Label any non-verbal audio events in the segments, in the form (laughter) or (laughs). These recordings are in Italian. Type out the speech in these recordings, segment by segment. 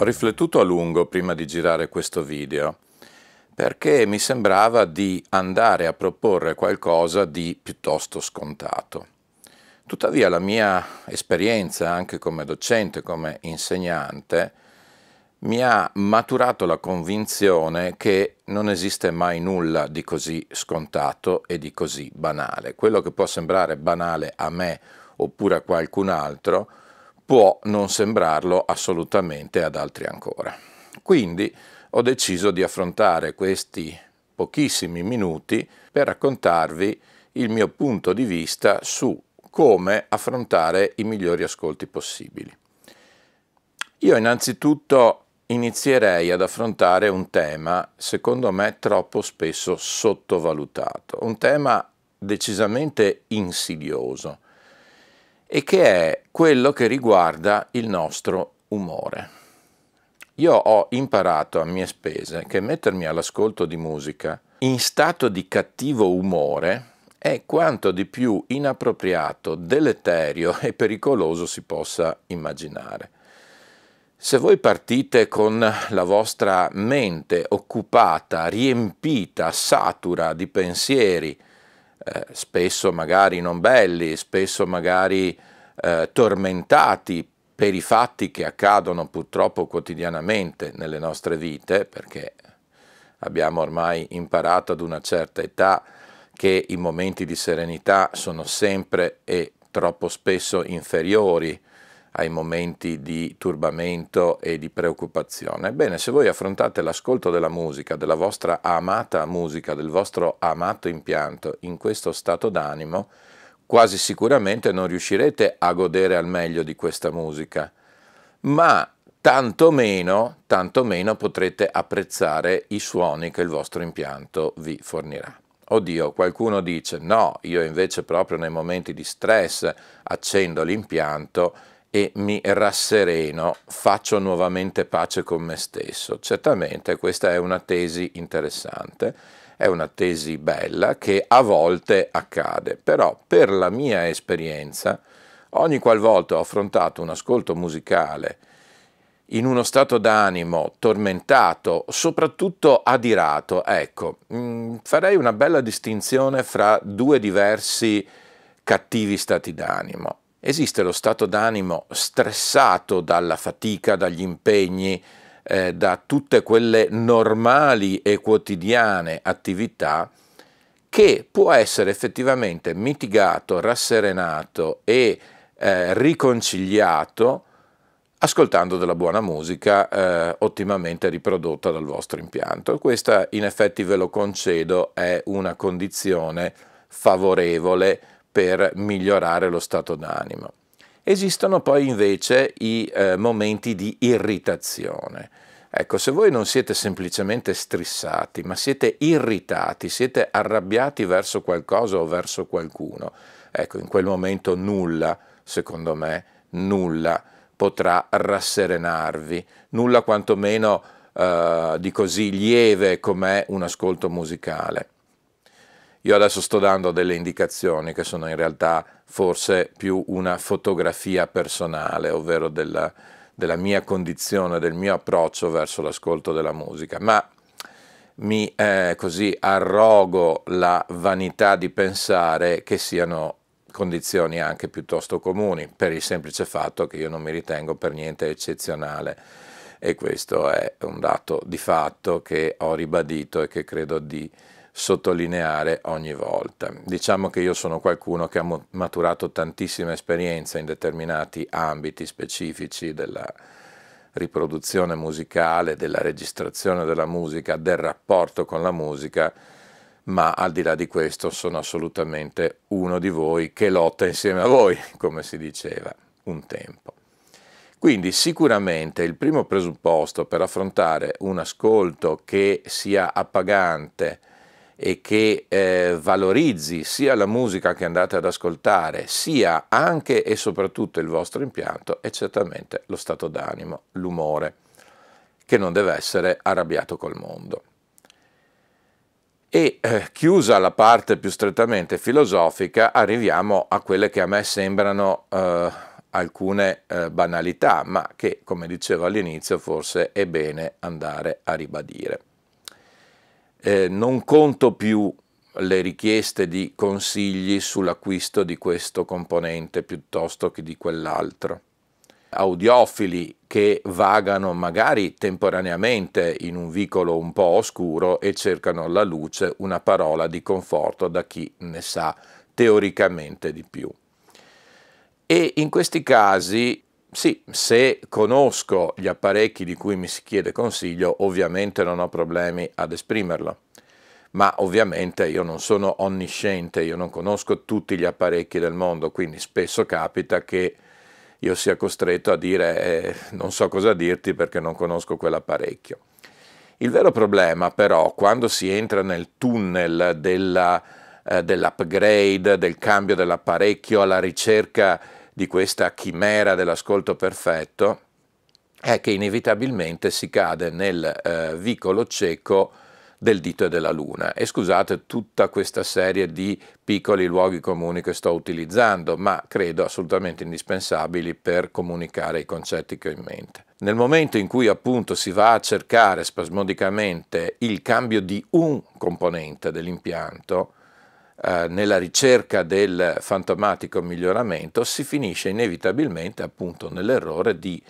Ho riflettuto a lungo prima di girare questo video perché mi sembrava di andare a proporre qualcosa di piuttosto scontato. Tuttavia la mia esperienza anche come docente, come insegnante, mi ha maturato la convinzione che non esiste mai nulla di così scontato e di così banale. Quello che può sembrare banale a me oppure a qualcun altro, può non sembrarlo assolutamente ad altri ancora. Quindi ho deciso di affrontare questi pochissimi minuti per raccontarvi il mio punto di vista su come affrontare i migliori ascolti possibili. Io innanzitutto inizierei ad affrontare un tema, secondo me, troppo spesso sottovalutato, un tema decisamente insidioso e che è quello che riguarda il nostro umore. Io ho imparato a mie spese che mettermi all'ascolto di musica in stato di cattivo umore è quanto di più inappropriato, deleterio e pericoloso si possa immaginare. Se voi partite con la vostra mente occupata, riempita, satura di pensieri, eh, spesso magari non belli, spesso magari eh, tormentati per i fatti che accadono purtroppo quotidianamente nelle nostre vite, perché abbiamo ormai imparato ad una certa età che i momenti di serenità sono sempre e troppo spesso inferiori ai momenti di turbamento e di preoccupazione. Ebbene, se voi affrontate l'ascolto della musica, della vostra amata musica, del vostro amato impianto in questo stato d'animo, quasi sicuramente non riuscirete a godere al meglio di questa musica, ma tantomeno, tantomeno potrete apprezzare i suoni che il vostro impianto vi fornirà. Oddio, qualcuno dice no, io invece proprio nei momenti di stress accendo l'impianto e mi rassereno, faccio nuovamente pace con me stesso. Certamente questa è una tesi interessante, è una tesi bella che a volte accade, però per la mia esperienza, ogni qualvolta ho affrontato un ascolto musicale in uno stato d'animo tormentato, soprattutto adirato, ecco, mh, mm, farei una bella distinzione fra due diversi cattivi stati d'animo. Esiste lo stato d'animo stressato dalla fatica, dagli impegni, eh, da tutte quelle normali e quotidiane attività che può essere effettivamente mitigato, rasserenato e eh, riconciliato ascoltando della buona musica eh, ottimamente riprodotta dal vostro impianto. Questa in effetti ve lo concedo è una condizione favorevole per migliorare lo stato d'animo. Esistono poi invece i eh, momenti di irritazione. Ecco, se voi non siete semplicemente stressati, ma siete irritati, siete arrabbiati verso qualcosa o verso qualcuno, ecco, in quel momento nulla, secondo me, nulla potrà rasserenarvi, nulla quantomeno eh, di così lieve com'è un ascolto musicale. Io adesso sto dando delle indicazioni che sono in realtà forse più una fotografia personale, ovvero della, della mia condizione, del mio approccio verso l'ascolto della musica, ma mi eh, così arrogo la vanità di pensare che siano condizioni anche piuttosto comuni, per il semplice fatto che io non mi ritengo per niente eccezionale. E questo è un dato di fatto che ho ribadito e che credo di sottolineare ogni volta. Diciamo che io sono qualcuno che ha maturato tantissima esperienza in determinati ambiti specifici della riproduzione musicale, della registrazione della musica, del rapporto con la musica, ma al di là di questo sono assolutamente uno di voi che lotta insieme a voi, (laughs) come si diceva un tempo. Quindi sicuramente il primo presupposto per affrontare un ascolto che sia appagante e che eh, valorizzi sia la musica che andate ad ascoltare, sia anche e soprattutto il vostro impianto, è certamente lo stato d'animo, l'umore, che non deve essere arrabbiato col mondo. E eh, chiusa la parte più strettamente filosofica, arriviamo a quelle che a me sembrano eh, alcune eh, banalità, ma che, come dicevo all'inizio, forse è bene andare a ribadire. Eh, non conto più le richieste di consigli sull'acquisto di questo componente piuttosto che di quell'altro. Audiofili che vagano magari temporaneamente in un vicolo un po' oscuro e cercano alla luce una parola di conforto da chi ne sa teoricamente di più. E in questi casi, sì, se conosco gli apparecchi di cui mi si chiede consiglio, ovviamente non ho problemi ad esprimerlo. Ma ovviamente io non sono onnisciente, io non conosco tutti gli apparecchi del mondo, quindi spesso capita che io sia costretto a dire eh, non so cosa dirti perché non conosco quell'apparecchio. Il vero problema però, quando si entra nel tunnel della, eh, dell'upgrade, del cambio dell'apparecchio alla ricerca di questa chimera dell'ascolto perfetto è che inevitabilmente si cade nel eh, vicolo cieco del dito e della luna. E scusate tutta questa serie di piccoli luoghi comuni che sto utilizzando, ma credo assolutamente indispensabili per comunicare i concetti che ho in mente. Nel momento in cui appunto si va a cercare spasmodicamente il cambio di un componente dell'impianto, eh, nella ricerca del fantomatico miglioramento si finisce inevitabilmente appunto nell'errore di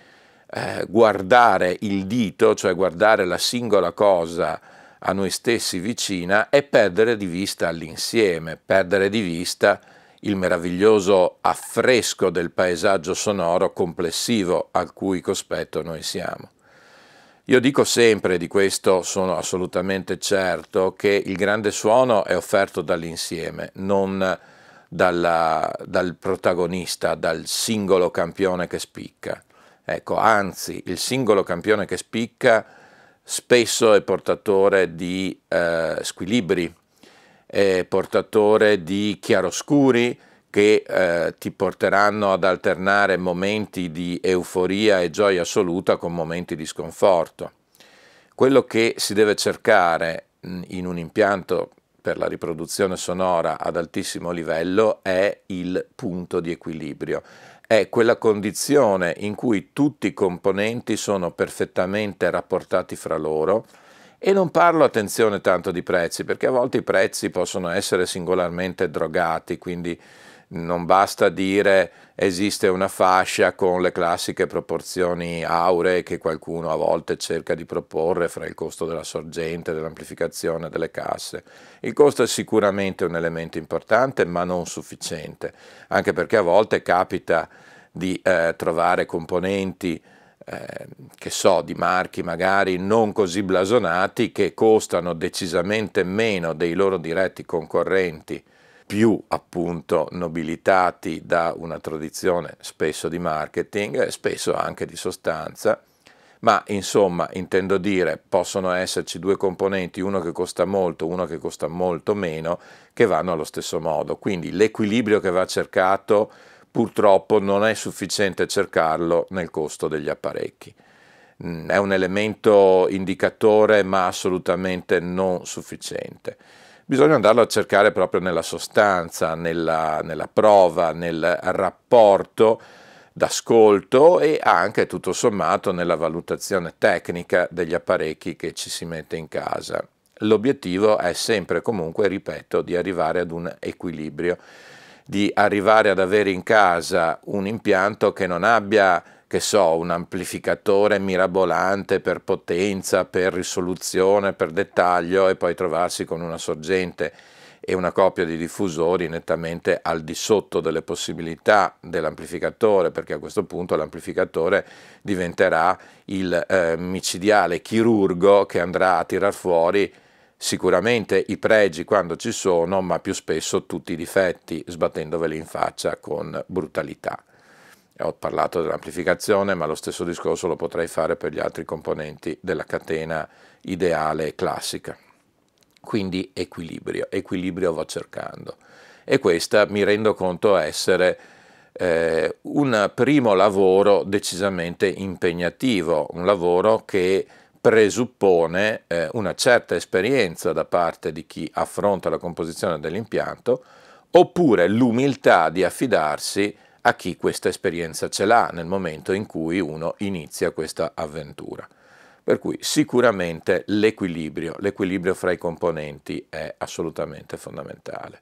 eh, guardare il dito, cioè guardare la singola cosa a noi stessi vicina e perdere di vista l'insieme, perdere di vista il meraviglioso affresco del paesaggio sonoro complessivo al cui cospetto noi siamo. Io dico sempre, di questo sono assolutamente certo, che il grande suono è offerto dall'insieme, non dalla, dal protagonista, dal singolo campione che spicca. Ecco, anzi, il singolo campione che spicca spesso è portatore di eh, squilibri, è portatore di chiaroscuri, che eh, ti porteranno ad alternare momenti di euforia e gioia assoluta con momenti di sconforto. Quello che si deve cercare in un impianto per la riproduzione sonora ad altissimo livello è il punto di equilibrio, è quella condizione in cui tutti i componenti sono perfettamente rapportati fra loro e non parlo, attenzione, tanto di prezzi, perché a volte i prezzi possono essere singolarmente drogati, quindi non basta dire esiste una fascia con le classiche proporzioni auree che qualcuno a volte cerca di proporre fra il costo della sorgente, dell'amplificazione delle casse. Il costo è sicuramente un elemento importante ma non sufficiente, anche perché a volte capita di eh, trovare componenti eh, che so, di marchi magari non così blasonati che costano decisamente meno dei loro diretti concorrenti più appunto nobilitati da una tradizione spesso di marketing spesso anche di sostanza, ma insomma intendo dire possono esserci due componenti, uno che costa molto, uno che costa molto meno, che vanno allo stesso modo. Quindi l'equilibrio che va cercato purtroppo non è sufficiente cercarlo nel costo degli apparecchi. Mm, è un elemento indicatore ma assolutamente non sufficiente bisogna andarlo a cercare proprio nella sostanza, nella, nella prova, nel rapporto d'ascolto e anche tutto sommato nella valutazione tecnica degli apparecchi che ci si mette in casa. L'obiettivo è sempre comunque, ripeto, di arrivare ad un equilibrio, di arrivare ad avere in casa un impianto che non abbia che so, un amplificatore mirabolante per potenza, per risoluzione, per dettaglio e poi trovarsi con una sorgente e una coppia di diffusori nettamente al di sotto delle possibilità dell'amplificatore, perché a questo punto l'amplificatore diventerà il eh, micidiale chirurgo che andrà a tirar fuori sicuramente i pregi quando ci sono, ma più spesso tutti i difetti, sbattendoveli in faccia con brutalità. Ho parlato dell'amplificazione, ma lo stesso discorso lo potrei fare per gli altri componenti della catena ideale classica. Quindi equilibrio, equilibrio vo cercando. E questa mi rendo conto essere eh, un primo lavoro decisamente impegnativo, un lavoro che presuppone eh, una certa esperienza da parte di chi affronta la composizione dell'impianto, oppure l'umiltà di affidarsi a chi questa esperienza ce l'ha nel momento in cui uno inizia questa avventura. Per cui sicuramente l'equilibrio, l'equilibrio fra i componenti è assolutamente fondamentale.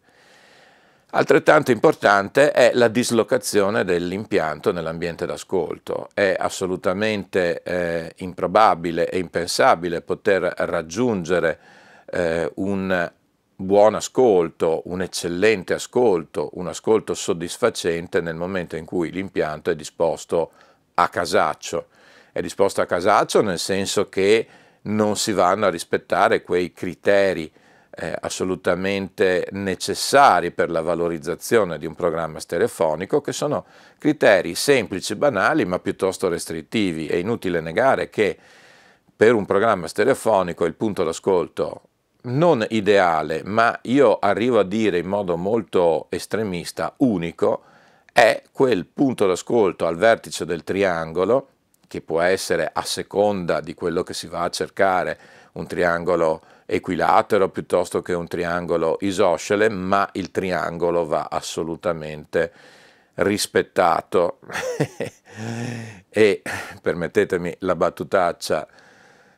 Altrettanto importante è la dislocazione dell'impianto nell'ambiente d'ascolto. È assolutamente eh, improbabile e impensabile poter raggiungere eh, un buon ascolto, un eccellente ascolto, un ascolto soddisfacente nel momento in cui l'impianto è disposto a casaccio. È disposto a casaccio nel senso che non si vanno a rispettare quei criteri eh, assolutamente necessari per la valorizzazione di un programma stereofonico, che sono criteri semplici, banali, ma piuttosto restrittivi. È inutile negare che per un programma stereofonico il punto d'ascolto non ideale, ma io arrivo a dire in modo molto estremista, unico, è quel punto d'ascolto al vertice del triangolo, che può essere a seconda di quello che si va a cercare, un triangolo equilatero piuttosto che un triangolo isoscele, ma il triangolo va assolutamente rispettato. (laughs) E permettetemi la battutaccia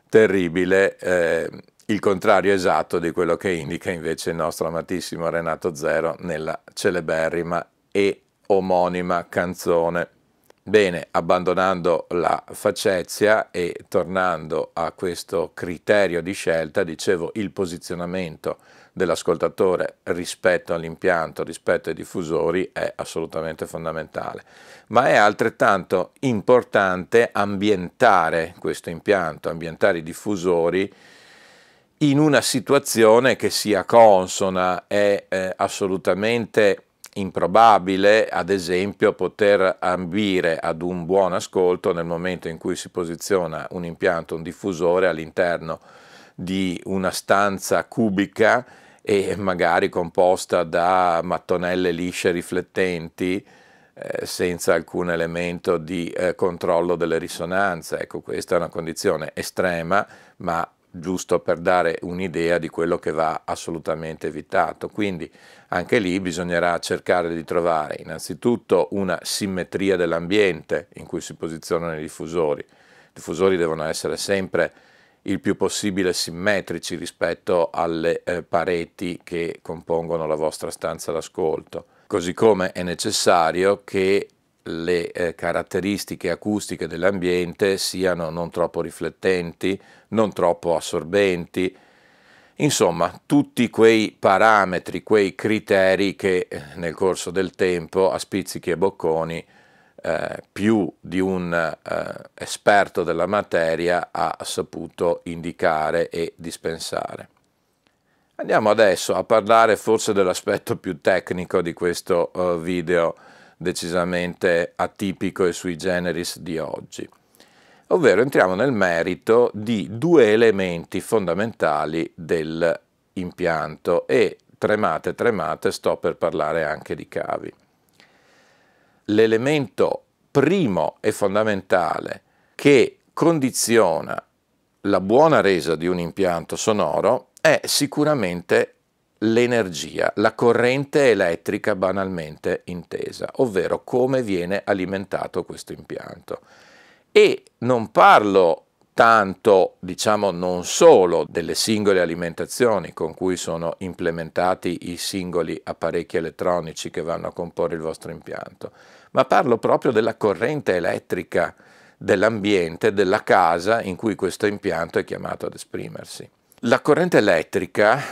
terribile, eh, il contrario esatto di quello che indica invece il nostro amatissimo Renato Zero nella celeberrima e omonima canzone. Bene, abbandonando la facezia e tornando a questo criterio di scelta, dicevo il posizionamento dell'ascoltatore rispetto all'impianto, rispetto ai diffusori è assolutamente fondamentale, ma è altrettanto importante ambientare questo impianto, ambientare i diffusori in una situazione che sia consona, è eh, assolutamente improbabile, ad esempio, poter ambire ad un buon ascolto nel momento in cui si posiziona un impianto, un diffusore all'interno di una stanza cubica e magari composta da mattonelle lisce riflettenti eh, senza alcun elemento di eh, controllo delle risonanze. Ecco, questa è una condizione estrema, ma giusto per dare un'idea di quello che va assolutamente evitato. Quindi anche lì bisognerà cercare di trovare innanzitutto una simmetria dell'ambiente in cui si posizionano i diffusori. I diffusori devono essere sempre il più possibile simmetrici rispetto alle eh, pareti che compongono la vostra stanza d'ascolto. Così come è necessario che le eh, caratteristiche acustiche dell'ambiente siano non troppo riflettenti, non troppo assorbenti, insomma tutti quei parametri, quei criteri che eh, nel corso del tempo a spizzichi e bocconi eh, più di un eh, esperto della materia ha saputo indicare e dispensare. Andiamo adesso a parlare forse dell'aspetto più tecnico di questo uh, video decisamente atipico e sui generis di oggi. Ovvero entriamo nel merito di due elementi fondamentali dell'impianto e tremate, tremate, sto per parlare anche di cavi. L'elemento primo e fondamentale che condiziona la buona resa di un impianto sonoro è sicuramente l'energia, la corrente elettrica banalmente intesa, ovvero come viene alimentato questo impianto. E non parlo tanto diciamo non solo delle singole alimentazioni con cui sono implementati i singoli apparecchi elettronici che vanno a comporre il vostro impianto, ma parlo proprio della corrente elettrica dell'ambiente, della casa in cui questo impianto è chiamato ad esprimersi. La corrente elettrica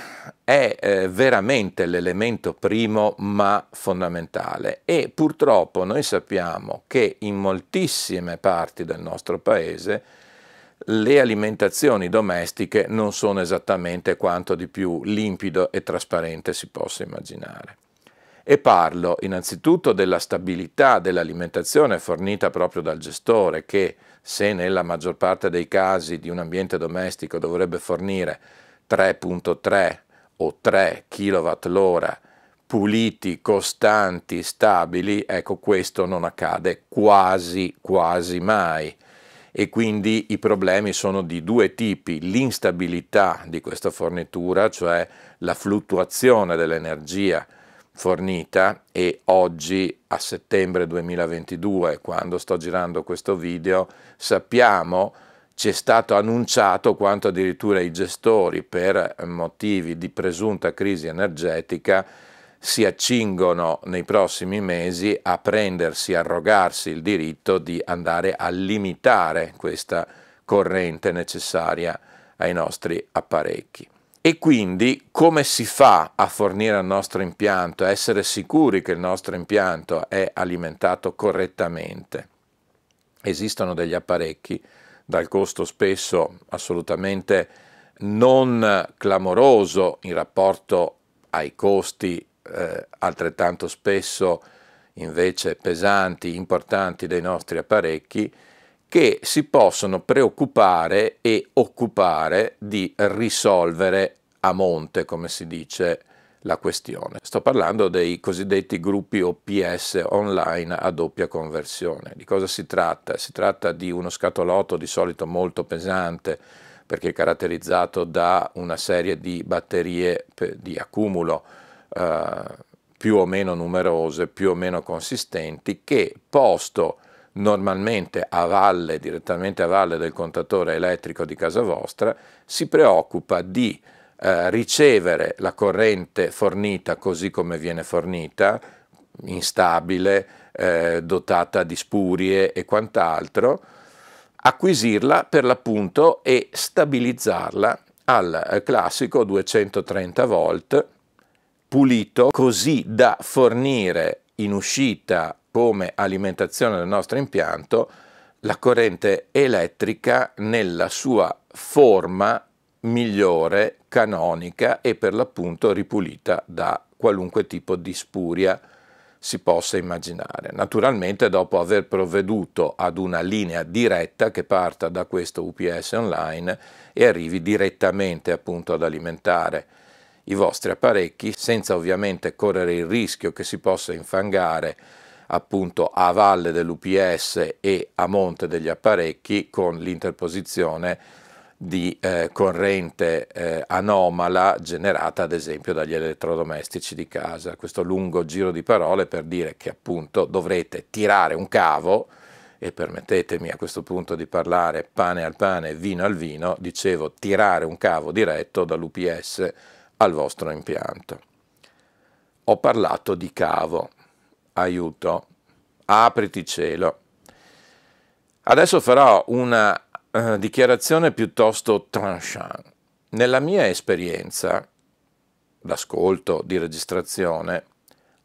è eh, veramente l'elemento primo ma fondamentale e purtroppo noi sappiamo che in moltissime parti del nostro paese le alimentazioni domestiche non sono esattamente quanto di più limpido e trasparente si possa immaginare. E parlo innanzitutto della stabilità dell'alimentazione fornita proprio dal gestore che se nella maggior parte dei casi di un ambiente domestico dovrebbe fornire 3.3 o 3 kW l'ora puliti, costanti, stabili, ecco questo non accade quasi, quasi mai. E quindi i problemi sono di due tipi, l'instabilità di questa fornitura, cioè la fluttuazione dell'energia fornita e oggi a settembre 2022, quando sto girando questo video, sappiamo ci è stato annunciato quanto addirittura i gestori per motivi di presunta crisi energetica si accingono nei prossimi mesi a prendersi, arrogarsi il diritto di andare a limitare questa corrente necessaria ai nostri apparecchi. E quindi come si fa a fornire al nostro impianto, a essere sicuri che il nostro impianto è alimentato correttamente? Esistono degli apparecchi dal costo spesso assolutamente non clamoroso in rapporto ai costi eh, altrettanto spesso invece pesanti, importanti dei nostri apparecchi, che si possono preoccupare e occupare di risolvere a monte, come si dice, la questione. Sto parlando dei cosiddetti gruppi OPS online a doppia conversione. Di cosa si tratta? Si tratta di uno scatolotto di solito molto pesante perché è caratterizzato da una serie di batterie di accumulo eh, più o meno numerose, più o meno consistenti, che posto normalmente a valle, direttamente a valle del contatore elettrico di casa vostra, si preoccupa di eh, ricevere la corrente fornita così come viene fornita, instabile, eh, dotata di spurie e quant'altro, acquisirla per l'appunto e stabilizzarla al eh, classico 230 volt pulito così da fornire in uscita come alimentazione del nostro impianto la corrente elettrica nella sua forma migliore, canonica e per l'appunto ripulita da qualunque tipo di spuria si possa immaginare. Naturalmente dopo aver provveduto ad una linea diretta che parta da questo UPS online e arrivi direttamente appunto ad alimentare i vostri apparecchi senza ovviamente correre il rischio che si possa infangare appunto a valle dell'UPS e a monte degli apparecchi con l'interposizione di eh, corrente eh, anomala generata ad esempio dagli elettrodomestici di casa. Questo lungo giro di parole per dire che appunto dovrete tirare un cavo e permettetemi a questo punto di parlare pane al pane, vino al vino, dicevo tirare un cavo diretto dall'UPS al vostro impianto. Ho parlato di cavo, aiuto, apriti cielo. Adesso farò una uh, dichiarazione piuttosto tranchant. Nella mia esperienza d'ascolto, di registrazione,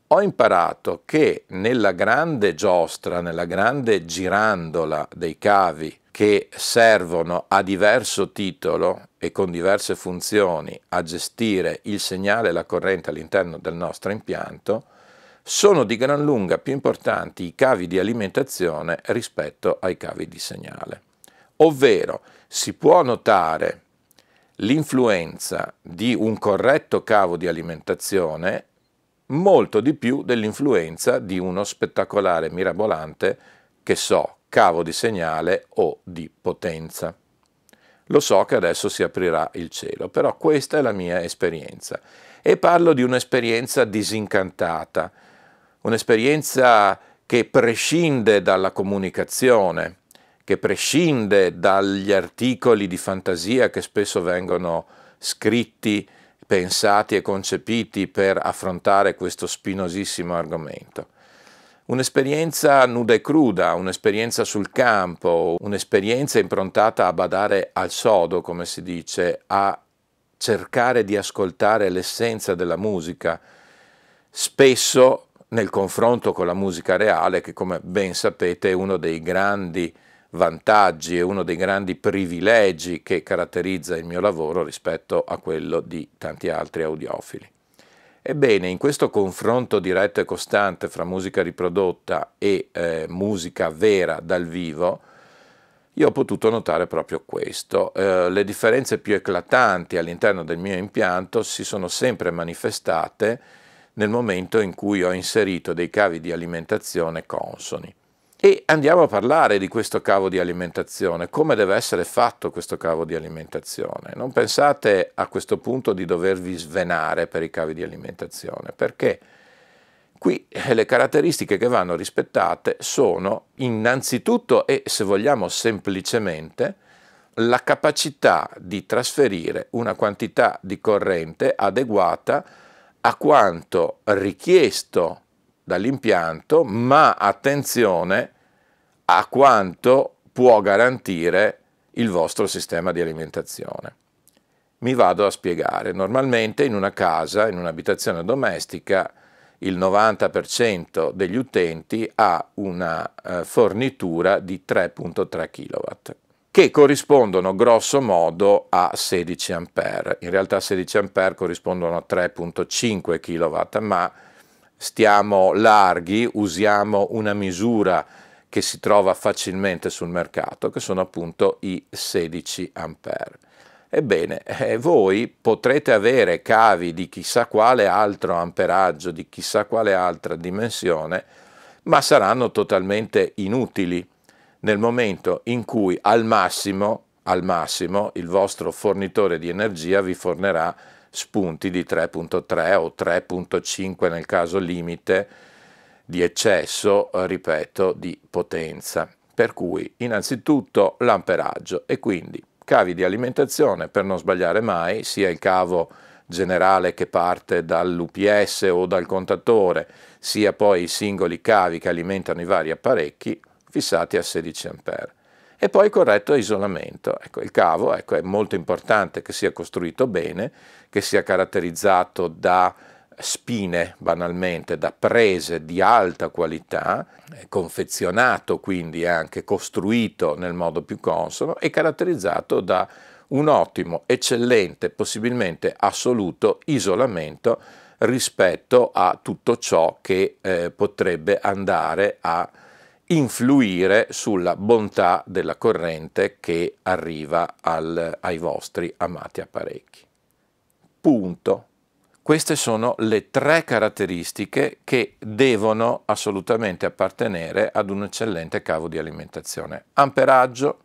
ho imparato che nella grande giostra, nella grande girandola dei cavi che servono a diverso titolo e con diverse funzioni a gestire il segnale e la corrente all'interno del nostro impianto, sono di gran lunga più importanti i cavi di alimentazione rispetto ai cavi di segnale. Ovvero si può notare l'influenza di un corretto cavo di alimentazione molto di più dell'influenza di uno spettacolare mirabolante, che so, cavo di segnale o di potenza. Lo so che adesso si aprirà il cielo, però questa è la mia esperienza e parlo di un'esperienza disincantata, un'esperienza che prescinde dalla comunicazione, che prescinde dagli articoli di fantasia che spesso vengono scritti, pensati e concepiti per affrontare questo spinosissimo argomento. Un'esperienza nuda e cruda, un'esperienza sul campo, un'esperienza improntata a badare al sodo, come si dice, a cercare di ascoltare l'essenza della musica, spesso nel confronto con la musica reale, che come ben sapete è uno dei grandi vantaggi e uno dei grandi privilegi che caratterizza il mio lavoro rispetto a quello di tanti altri audiofili. Ebbene, in questo confronto diretto e costante fra musica riprodotta e eh, musica vera dal vivo, io ho potuto notare proprio questo. Eh, le differenze più eclatanti all'interno del mio impianto si sono sempre manifestate nel momento in cui ho inserito dei cavi di alimentazione consoni. E andiamo a parlare di questo cavo di alimentazione, come deve essere fatto questo cavo di alimentazione. Non pensate a questo punto di dovervi svenare per i cavi di alimentazione, perché qui eh, le caratteristiche che vanno rispettate sono innanzitutto e se vogliamo semplicemente la capacità di trasferire una quantità di corrente adeguata a quanto richiesto dall'impianto, ma attenzione a quanto può garantire il vostro sistema di alimentazione. Mi vado a spiegare. Normalmente in una casa, in un'abitazione domestica, il 90% degli utenti ha una eh, fornitura di 3.3 kW che corrispondono grosso modo a 16 A. In realtà 16 A corrispondono a 3.5 kW, ma stiamo larghi, usiamo una misura che si trova facilmente sul mercato, che sono appunto i 16 A. Ebbene, eh, voi potrete avere cavi di chissà quale altro amperaggio, di chissà quale altra dimensione, ma saranno totalmente inutili nel momento in cui al massimo, al massimo il vostro fornitore di energia vi fornirà spunti di 3.3 o 3.5 nel caso limite di eccesso, ripeto, di potenza. Per cui innanzitutto l'amperaggio e quindi cavi di alimentazione per non sbagliare mai, sia il cavo generale che parte dall'UPS o dal contatore, sia poi i singoli cavi che alimentano i vari apparecchi, fissati a 16 A. E poi corretto isolamento. Ecco, il cavo ecco, è molto importante che sia costruito bene, che sia caratterizzato da spine, banalmente, da prese di alta qualità, confezionato quindi anche costruito nel modo più consono e caratterizzato da un ottimo, eccellente, possibilmente assoluto isolamento rispetto a tutto ciò che eh, potrebbe andare a influire sulla bontà della corrente che arriva al, ai vostri amati apparecchi. Punto. Queste sono le tre caratteristiche che devono assolutamente appartenere ad un eccellente cavo di alimentazione. Amperaggio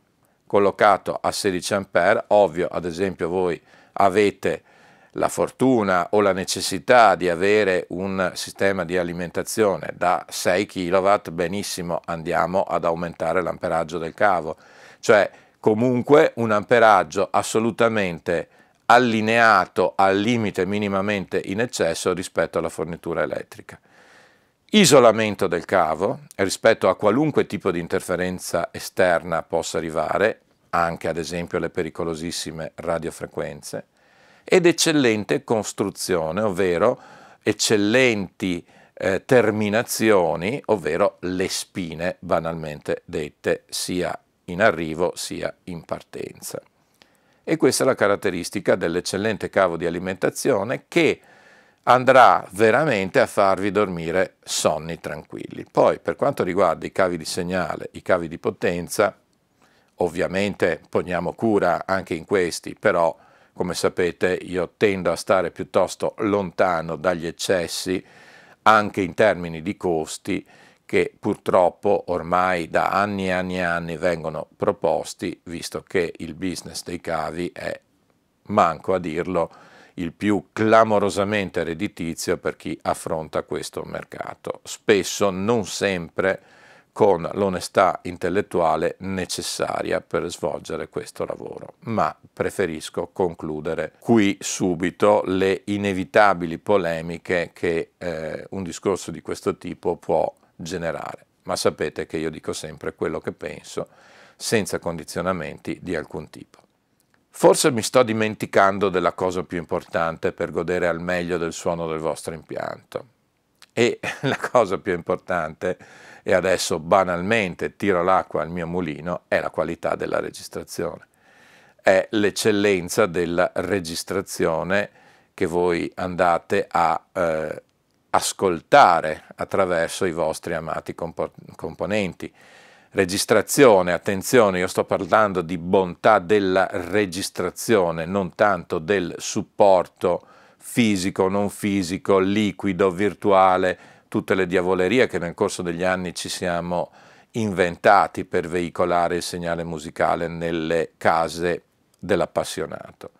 collocato a 16 A, ovvio ad esempio voi avete la fortuna o la necessità di avere un sistema di alimentazione da 6 kW, benissimo andiamo ad aumentare l'amperaggio del cavo, cioè comunque un amperaggio assolutamente allineato al limite minimamente in eccesso rispetto alla fornitura elettrica. Isolamento del cavo rispetto a qualunque tipo di interferenza esterna possa arrivare, anche ad esempio le pericolosissime radiofrequenze, ed eccellente costruzione, ovvero eccellenti eh, terminazioni, ovvero le spine banalmente dette, sia in arrivo sia in partenza. E questa è la caratteristica dell'eccellente cavo di alimentazione che andrà veramente a farvi dormire sonni tranquilli. Poi per quanto riguarda i cavi di segnale, i cavi di potenza, ovviamente poniamo cura anche in questi, però come sapete io tendo a stare piuttosto lontano dagli eccessi anche in termini di costi che purtroppo ormai da anni e anni e anni vengono proposti, visto che il business dei cavi è, manco a dirlo, il più clamorosamente redditizio per chi affronta questo mercato. Spesso, non sempre, con l'onestà intellettuale necessaria per svolgere questo lavoro, ma preferisco concludere qui subito le inevitabili polemiche che eh, un discorso di questo tipo può generare. Ma sapete che io dico sempre quello che penso, senza condizionamenti di alcun tipo. Forse mi sto dimenticando della cosa più importante per godere al meglio del suono del vostro impianto. E (laughs) la cosa più importante e adesso banalmente tiro l'acqua al mio mulino, è la qualità della registrazione. È l'eccellenza della registrazione che voi andate a eh, ascoltare attraverso i vostri amati compo- componenti. Registrazione, attenzione, io sto parlando di bontà della registrazione, non tanto del supporto fisico, non fisico, liquido, virtuale, tutte le diavolerie che nel corso degli anni ci siamo inventati per veicolare il segnale musicale nelle case dell'appassionato.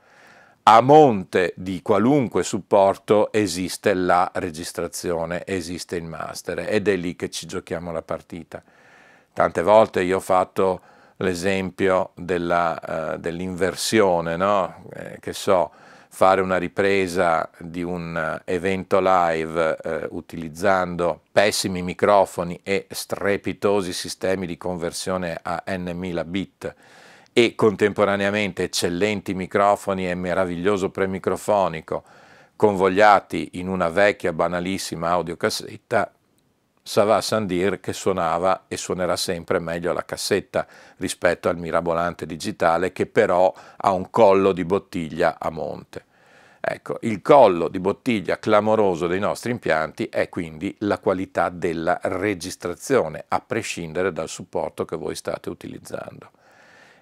A monte di qualunque supporto esiste la registrazione, esiste il master ed è lì che ci giochiamo la partita. Tante volte io ho fatto l'esempio della, uh, dell'inversione, no? eh, che so, fare una ripresa di un eh, evento live eh, utilizzando pessimi microfoni e strepitosi sistemi di conversione a n bit e contemporaneamente eccellenti microfoni e meraviglioso premicrofonico convogliati in una vecchia banalissima audiocassetta, sans dire che suonava e suonerà sempre meglio la cassetta rispetto al mirabolante digitale che però ha un collo di bottiglia a monte. Ecco, il collo di bottiglia clamoroso dei nostri impianti è quindi la qualità della registrazione, a prescindere dal supporto che voi state utilizzando.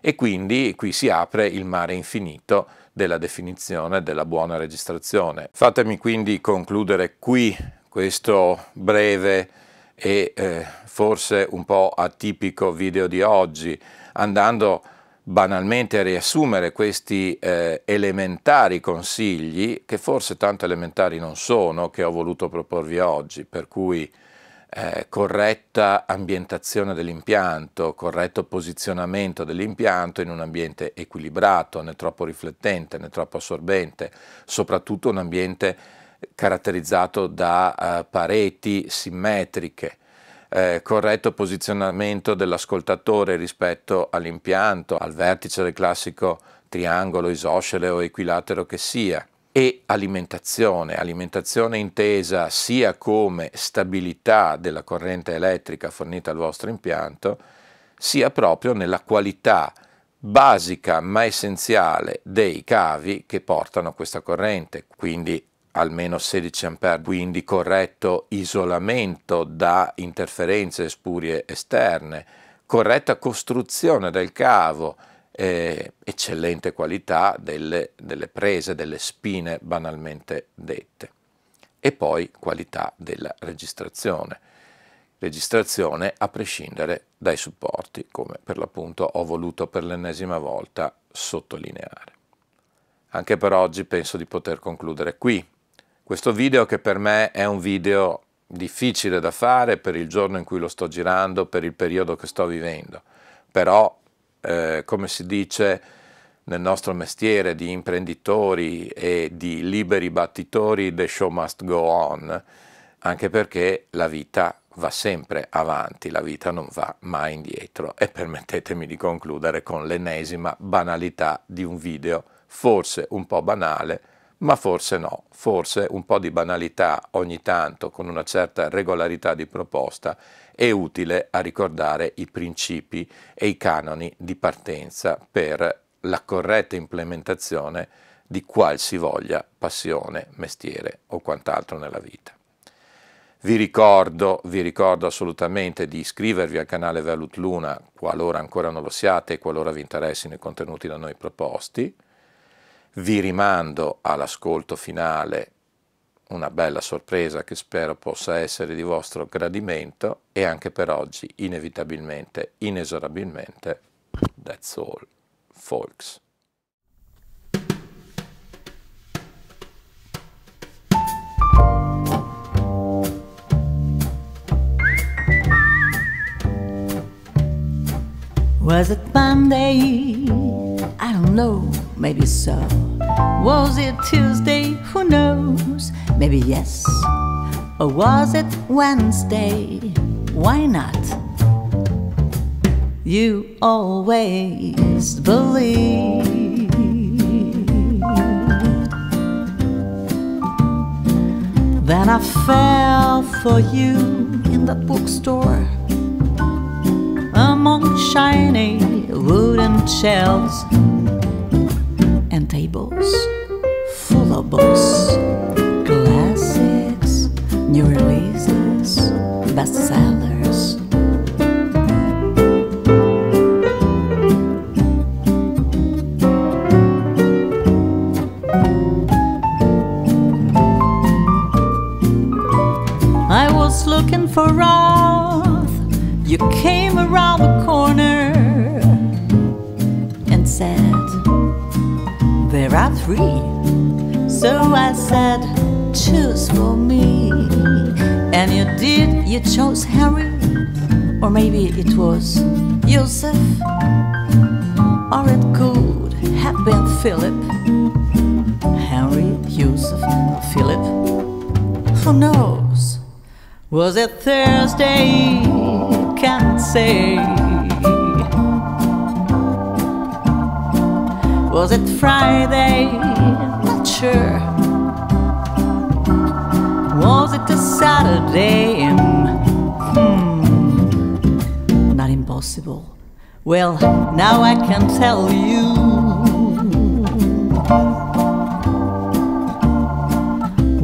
E quindi qui si apre il mare infinito della definizione della buona registrazione. Fatemi quindi concludere qui questo breve e eh, forse un po' atipico video di oggi, andando banalmente a riassumere questi eh, elementari consigli, che forse tanto elementari non sono, che ho voluto proporvi oggi, per cui eh, corretta ambientazione dell'impianto, corretto posizionamento dell'impianto in un ambiente equilibrato, né troppo riflettente né troppo assorbente, soprattutto un ambiente caratterizzato da uh, pareti simmetriche, eh, corretto posizionamento dell'ascoltatore rispetto all'impianto, al vertice del classico triangolo, isoscele o equilatero che sia, e alimentazione, alimentazione intesa sia come stabilità della corrente elettrica fornita al vostro impianto, sia proprio nella qualità basica ma essenziale dei cavi che portano questa corrente, quindi almeno 16 A, quindi corretto isolamento da interferenze spurie esterne, corretta costruzione del cavo, eh, eccellente qualità delle, delle prese, delle spine banalmente dette. E poi qualità della registrazione. Registrazione a prescindere dai supporti, come per l'appunto ho voluto per l'ennesima volta sottolineare. Anche per oggi penso di poter concludere qui. Questo video che per me è un video difficile da fare per il giorno in cui lo sto girando, per il periodo che sto vivendo, però eh, come si dice nel nostro mestiere di imprenditori e di liberi battitori, the show must go on, anche perché la vita va sempre avanti, la vita non va mai indietro. E permettetemi di concludere con l'ennesima banalità di un video, forse un po' banale, ma forse no, forse un po' di banalità ogni tanto con una certa regolarità di proposta è utile a ricordare i principi e i canoni di partenza per la corretta implementazione di qualsivoglia passione, mestiere o quant'altro nella vita. Vi ricordo, vi ricordo assolutamente di iscrivervi al canale Velut Luna qualora ancora non lo siate e qualora vi interessino i contenuti da noi proposti vi rimando all'ascolto finale una bella sorpresa che spero possa essere di vostro gradimento e anche per oggi inevitabilmente, inesorabilmente, that's all, folks. Was it Monday? I don't know, maybe so. Was it Tuesday? Who knows? Maybe yes. Or was it Wednesday? Why not? You always believe. Then I fell for you in that bookstore among shiny wooden shelves tables full of books, classics, new releases, bestsellers. It was Joseph. Or it could have been Philip. Henry, Joseph, Philip. Who knows? Was it Thursday? Can't say. Was it Friday? Not sure. Was it a Saturday? Hmm. Well, now I can tell you.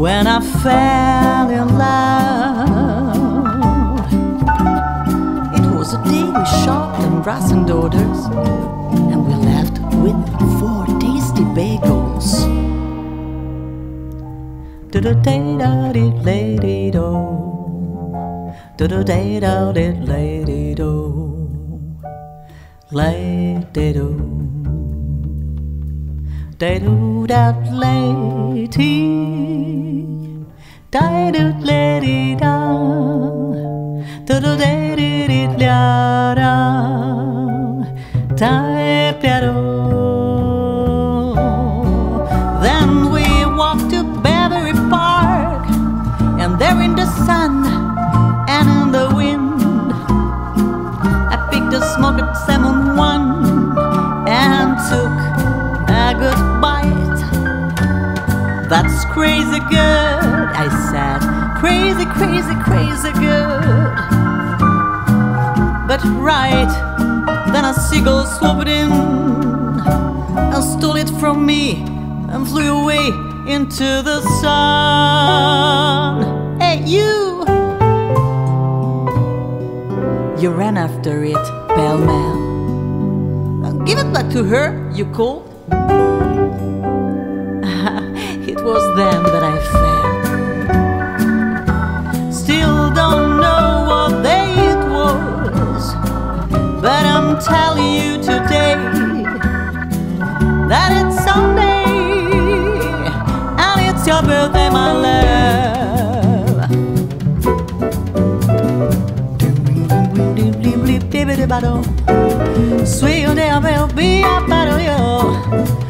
when I fell in love. It was a day we shopped and rationed orders, and we left with four tasty bagels. Do do day da dee lady do. Do do day da dee lady do lay day do day do dat lay tea day do lady da do do day did it da da crazy good, I said. Crazy, crazy, crazy good. But right, then a seagull swooped in and stole it from me and flew away into the sun. Hey, you! You ran after it, pell mell. Give it back to her, you called. Telling you today that it's Sunday and it's your birthday, my love. Sweet day, will be a battle, yo. So